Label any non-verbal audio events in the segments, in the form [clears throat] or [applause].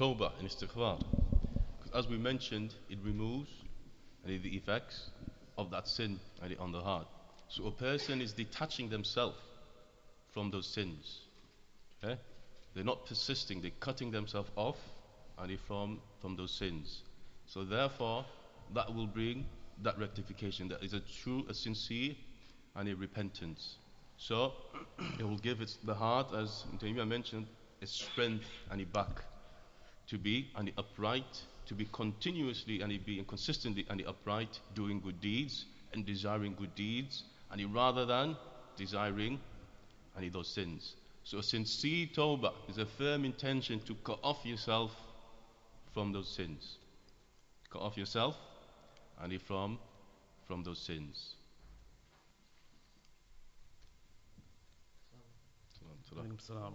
tawbah and istighfar. Because as we mentioned, it removes the effects of that sin on the heart. So a person is detaching themselves from those sins. Okay? They're not persisting, they're cutting themselves off from, from those sins. So therefore, that will bring that rectification. That is a true, a sincere, and a repentance. So [clears throat] it will give its, the heart, as Taymiyyah mentioned, a strength and a back to be and the upright, to be continuously and be consistently and the upright, doing good deeds and desiring good deeds, and rather than desiring any those sins. So a sincere tawbah is a firm intention to cut off yourself from those sins. Cut off yourself and from from those sins. Salam.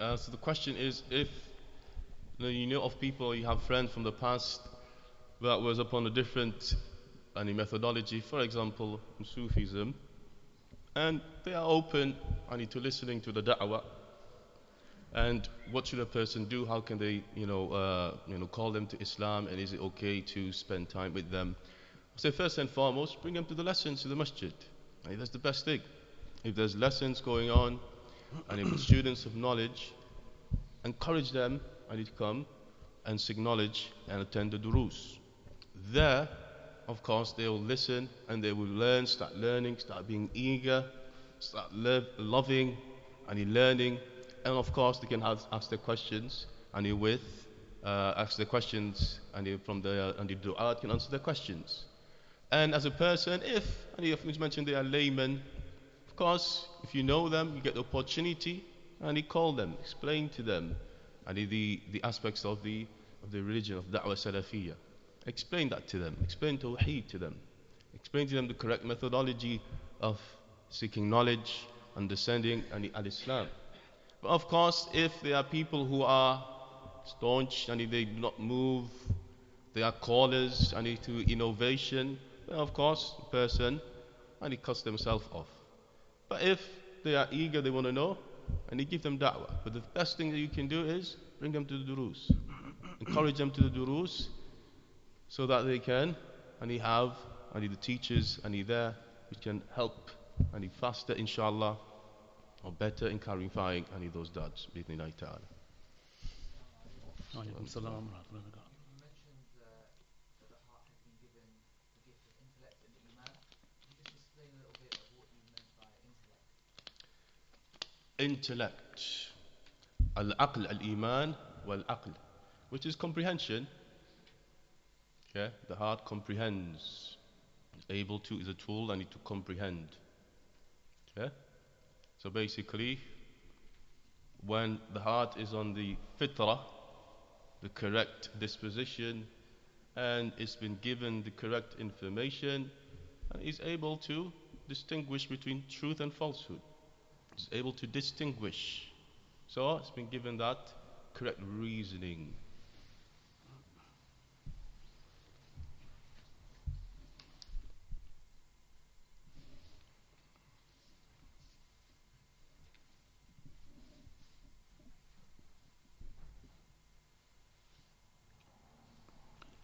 Uh, so the question is if you know, you know of people, you have friends from the past that was upon a different any methodology, for example, Sufism, and they are open only to listening to the da'wah. And what should a person do? How can they, you know, uh, you know, call them to Islam? And is it okay to spend time with them? So first and foremost, bring them to the lessons to the masjid. That's the best thing. If there's lessons going on, and if [clears throat] students of knowledge, encourage them and to come and seek knowledge and attend the durus. There, of course, they will listen and they will learn, start learning, start being eager, start love, loving and learning. And of course, they can ask, ask their questions and with uh, ask their questions and from the and the dua can answer their questions. And as a person, if and if mentioned they are laymen, of course, if you know them, you get the opportunity and you call them, explain to them and the, the aspects of the, of the religion of Da'wah Salafiyah. Explain that to them. Explain Tawheed to them. Explain to them the correct methodology of seeking knowledge, understanding, and Al-Islam. But of course, if there are people who are staunch and they do not move, they are callers and to innovation, then of course, the person and he cuts themselves off. But if they are eager, they want to know, and you give them da'wah. But the best thing that you can do is bring them to the durus. [coughs] Encourage them to the durus so that they can, and you have, and he the teachers, and you there, which can help, and you faster, inshallah, better in clarifying any of those doubts. Bismillah ta'ala. intellect and iman. Can you just explain a little bit of what you meant by Intellect. Intellect. Al-aql al-iman wal-aql which is comprehension okay the heart comprehends is able to is a tool I need to comprehend okay so basically when the heart is on the fitrah the correct disposition and it's been given the correct information and is able to distinguish between truth and falsehood is able to distinguish. So it's been given that correct reasoning.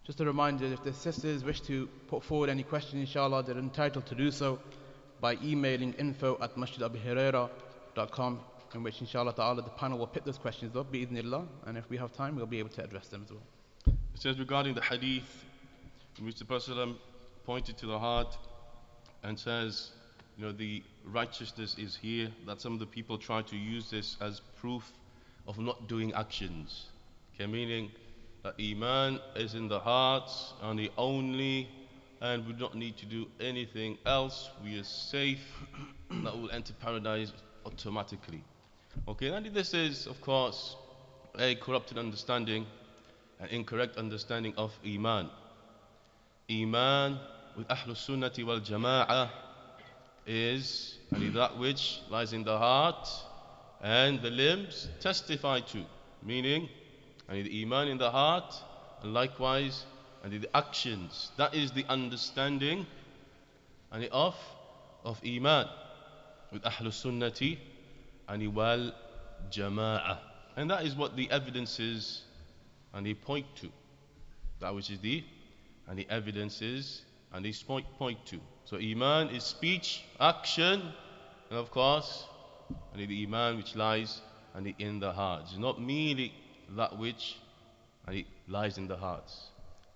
Just a reminder, if the sisters wish to put forward any questions, inshallah, they're entitled to do so by emailing info at masjidabihiraira.com in which inshallah ta'ala the panel will pick those questions up, bi'idhnillah, and if we have time, we'll be able to address them as well. It says regarding the hadith in which the Prophet pointed to the heart and says, you know, the righteousness is here, that some of the people try to use this as proof of not doing actions. Okay, meaning that Iman is in the heart and the only, and we don't need to do anything else. We are safe, [clears throat] that will enter paradise automatically. Okay, and this is, of course, a corrupted understanding, an incorrect understanding of Iman. Iman with Ahlul Sunnati wal Jama'ah is that which lies in the heart and the limbs testify to, meaning the Iman in the heart and likewise and the actions. That is the understanding and the of of Iman with Ahlul Sunnati and wal Jama'ah. And that is what the evidences and they point to. That which is the and the evidences and they point point to. So Iman is speech, action, and of course, and the Iman which lies and in the heart. It's not merely that which and it lies in the hearts.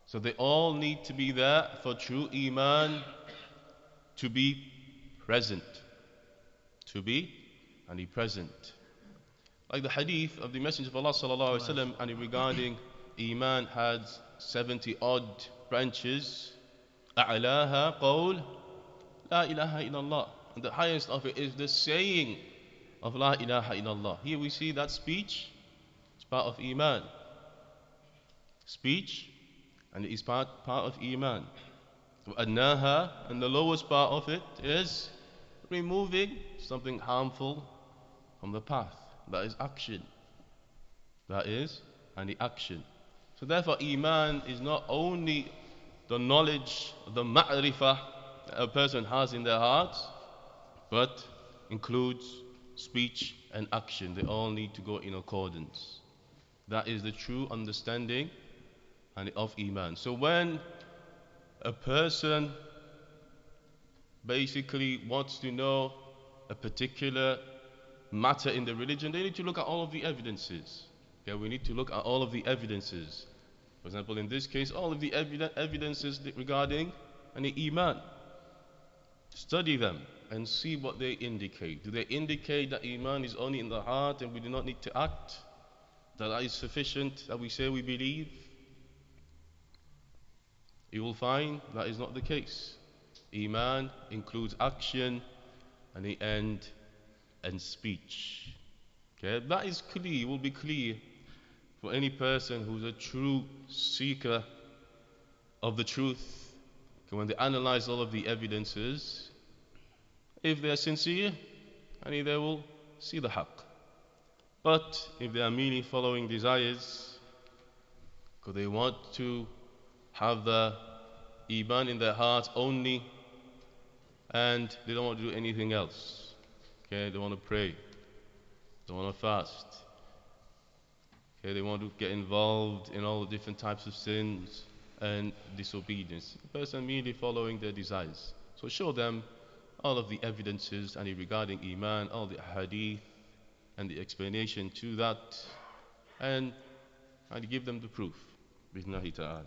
So they all need to be there for true Iman to be present. To be and be present. Like the hadith of the Messenger of Allah sallallahu alaihi wasallam and regarding Iman had 70 odd branches. أعلاها قول لا إله إلا الله. And the highest of it is the saying of La ilaha illallah. Here we see that speech is part of Iman. Speech, and it is part, part of Iman. Adnaha, and the lowest part of it is removing something harmful from the path. That is action. That is an action. So therefore, Iman is not only the knowledge, the ma'rifah a person has in their heart, but includes speech and action. They all need to go in accordance. That is the true understanding and of Iman. So when a person basically wants to know a particular matter in the religion, they need to look at all of the evidences. Okay, we need to look at all of the evidences. For example, in this case, all of the evidences regarding an iman. Study them and see what they indicate. Do they indicate that iman is only in the heart and we do not need to act? That sufficient that we say we believe? You will find that is not the case. Iman includes action and the end and speech. Okay, that is clear, will be clear for any person who's a true seeker of the truth. Okay, when they analyze all of the evidences, if they are sincere, and they will see the haqq. But if they are merely following desires, because they want to have the iman in their heart only, and they don't want to do anything else. Okay, they want to pray, they want to fast. Okay, they want to get involved in all the different types of sins and disobedience. The person merely following their desires. So show them all of the evidences and regarding Iman, all the hadith and the explanation to that, and, and give them the proof. Bismillah ta'ala.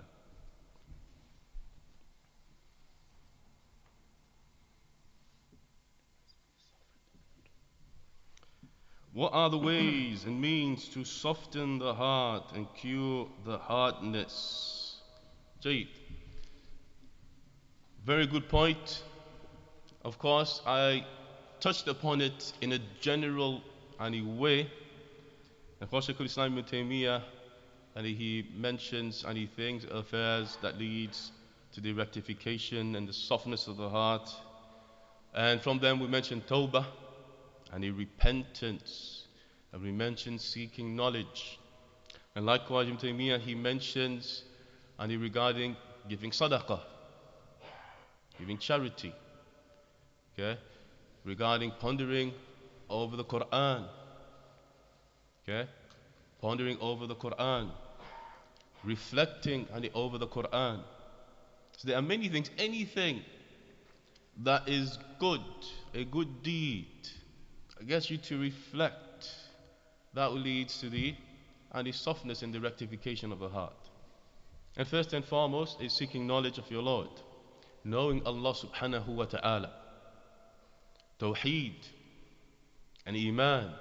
What are the ways and means to soften the heart and cure the hardness? Jade. Very good point. Of course, I touched upon it in a general way. Of course, Shaykh Islam ibn and he mentions and he thinks affairs that leads to the rectification and the softness of the heart. And from them we mention Tawbah and a repentance. And we mention seeking knowledge. And likewise, he mentions and he regarding giving sadaqah, giving charity. Okay? Regarding pondering over the Quran. Okay? Pondering over the Quran. Reflecting and over the Quran. So there are many things, anything that is good, a good deed, I guess you to reflect that leads to the and the softness and the rectification of the heart. And first and foremost is seeking knowledge of your Lord, knowing Allah subhanahu wa ta'ala, Tawheed and Iman,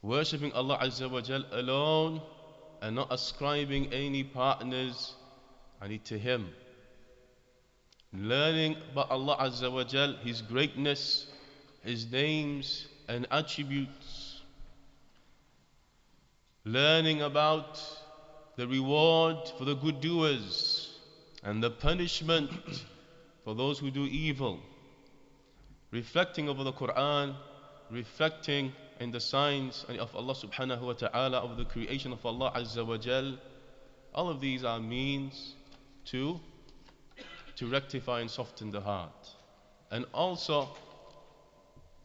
worshipping Allah Azza wa Jal alone and not ascribing any partners to Him. Learning about Allah Azza wa Jal, His greatness, His names and attributes. Learning about the reward for the good doers and the punishment for those who do evil. Reflecting over the Quran, reflecting in the signs of Allah subhanahu wa ta'ala, of the creation of Allah azza wa jal. All of these are means to, to rectify and soften the heart. And also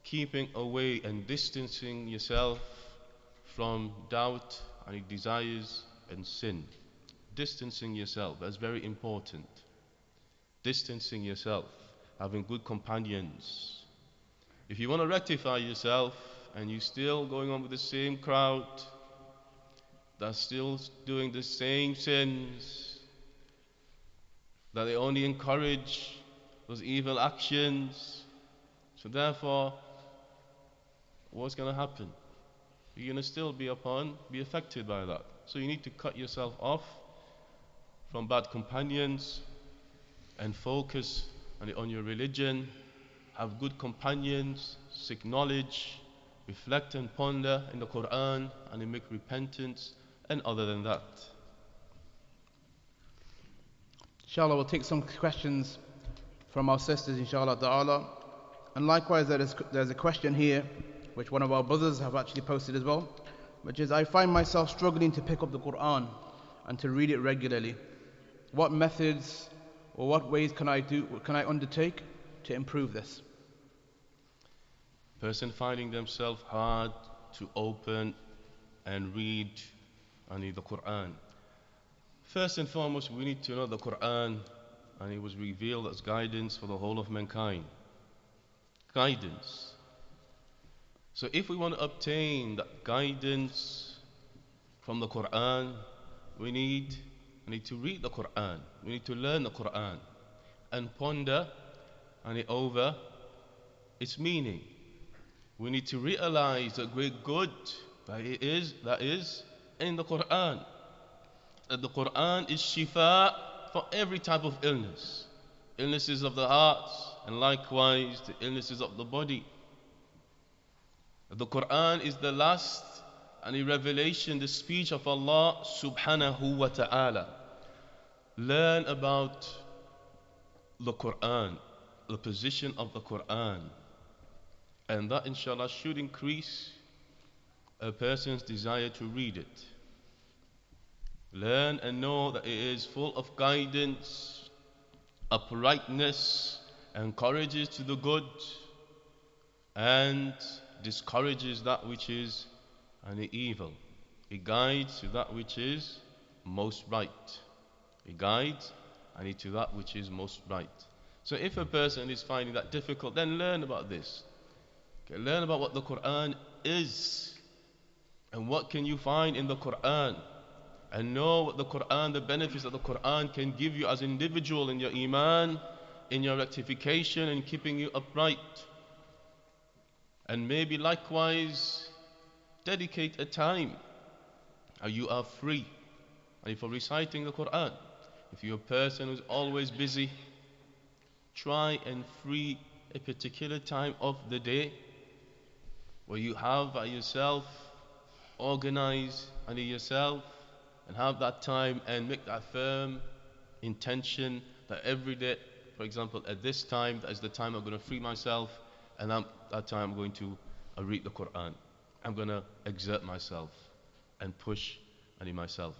keeping away and distancing yourself from doubt and desires and sin. Distancing yourself, that's very important. Distancing yourself, having good companions. If you want to rectify yourself and you're still going on with the same crowd, that's still doing the same sins, that they only encourage those evil actions, so therefore, what's going to happen? You're going to still be upon, be affected by that. So you need to cut yourself off from bad companions and focus on, on your religion. Have good companions, seek knowledge, reflect and ponder in the Quran and make repentance and other than that. Inshallah, we'll take some questions from our sisters, inshallah ta'ala. And likewise, there is, there's a question here which one of our brothers have actually posted as well, which is I find myself struggling to pick up the Quran and to read it regularly. What methods or what ways can I do can I undertake to improve this? Person finding themselves hard to open and read and the Quran. First and foremost, we need to know the Quran and it was revealed as guidance for the whole of mankind. Guidance. So if we want to obtain that guidance from the Quran, we need, we need to read the Quran. We need to learn the Quran and ponder and over its meaning. We need to realize the great good that it is that is in the Quran. That the Quran is shifa for every type of illness. Illnesses of the heart and likewise the illnesses of the body. The Quran is the last and a revelation, the speech of Allah subhanahu wa ta'ala. Learn about the Quran, the position of the Quran. And that inshallah should increase a person's desire to read it. Learn and know that it is full of guidance, uprightness, encourages to the good, and discourages that which is an evil. He guides to that which is most right. He guides and to that which is most right. So if a person is finding that difficult, then learn about this. Okay, learn about what the Quran is and what can you find in the Quran and know what the Quran, the benefits that the Quran can give you as an individual in your iman, in your rectification and keeping you upright. And maybe likewise dedicate a time you are free and if for reciting the Quran. If you're a person who's always busy, try and free a particular time of the day where you have yourself, organize under yourself, and have that time and make that firm intention that every day, for example, at this time, that is the time I'm going to free myself and at that time I'm going to read the Quran. I'm going to exert myself and push on myself.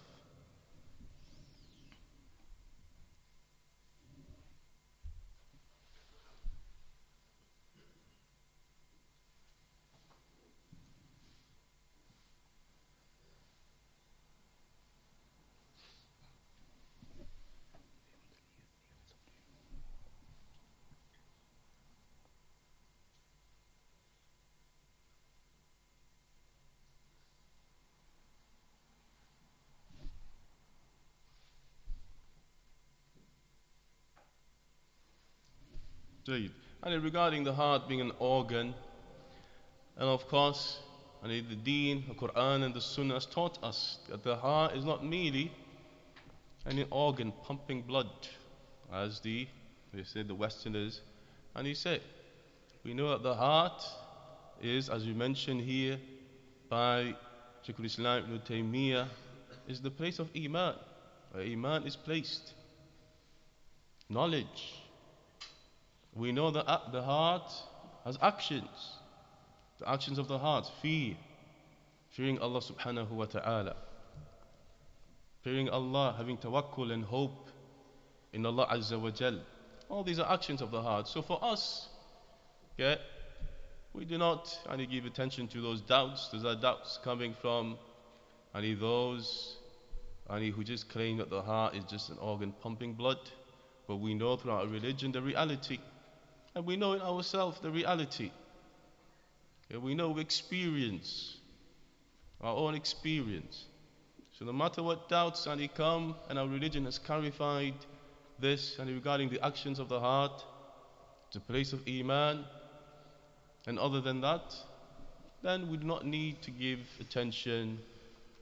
And regarding the heart being an organ, and of course, and the Deen, the Quran, and the Sunnah has taught us that the heart is not merely an organ pumping blood, as the they say the Westerners, and he said, we know that the heart is, as we mentioned here by Shaykhul Islam Ibn Taymiyyah, is the place of Iman, where Iman is placed. Knowledge, we know that uh, the heart has actions. The actions of the heart, fear, fearing Allah subhanahu wa ta'ala, fearing Allah, having tawakkul and hope in Allah azza wa jal. All these are actions of the heart. So for us, yeah, we do not only give attention to those doubts. Those are doubts coming from only those only who just claim that the heart is just an organ pumping blood. But we know through our religion the reality. And we know in ourselves the reality. Yeah, we know experience, our own experience. So no matter what doubts and come, and our religion has clarified this and regarding the actions of the heart, the place of Iman, and other than that, then we do not need to give attention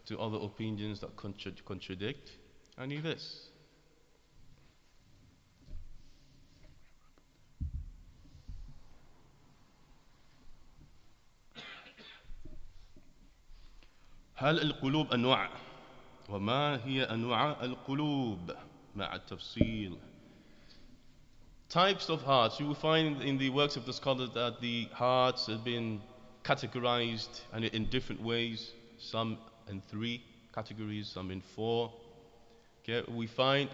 to other opinions that contra contradict any of this. هل القلوب أنواع وما هي أنواع القلوب مع التفصيل types of hearts. You will find in the works of the scholars that the hearts have been categorized and in different ways, some in three categories, some in four. Okay, we find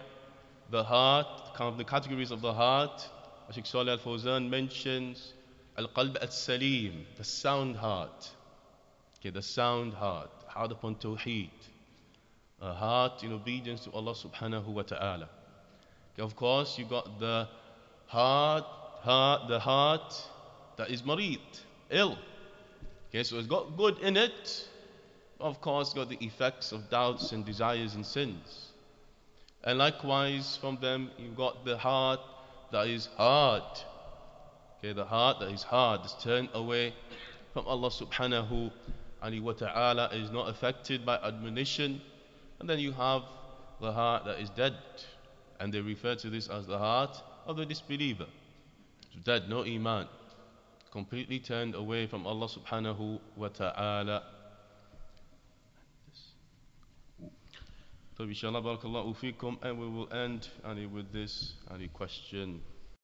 the heart, kind of the categories of the heart, as Sheikh Salih al-Fawzan mentions, al-qalb al-salim, the sound heart. Okay, the sound heart, heart upon tawheed, a heart in obedience to Allah subhanahu wa ta'ala. Of course, you got the heart, heart, the heart that is marid, ill. Okay, so it's got good in it, of course, got the effects of doubts and desires and sins. And likewise, from them, you've got the heart that is hard. Okay, the heart that is hard is turned away from Allah subhanahu wa ta'ala, is not affected by admonition. And then you have the heart that is dead. And they refer to this as the heart of the disbeliever. Dead, no iman. Completely turned away from Allah subhanahu wa ta'ala. So inshallah barakallahu fikum and we will end with this any question.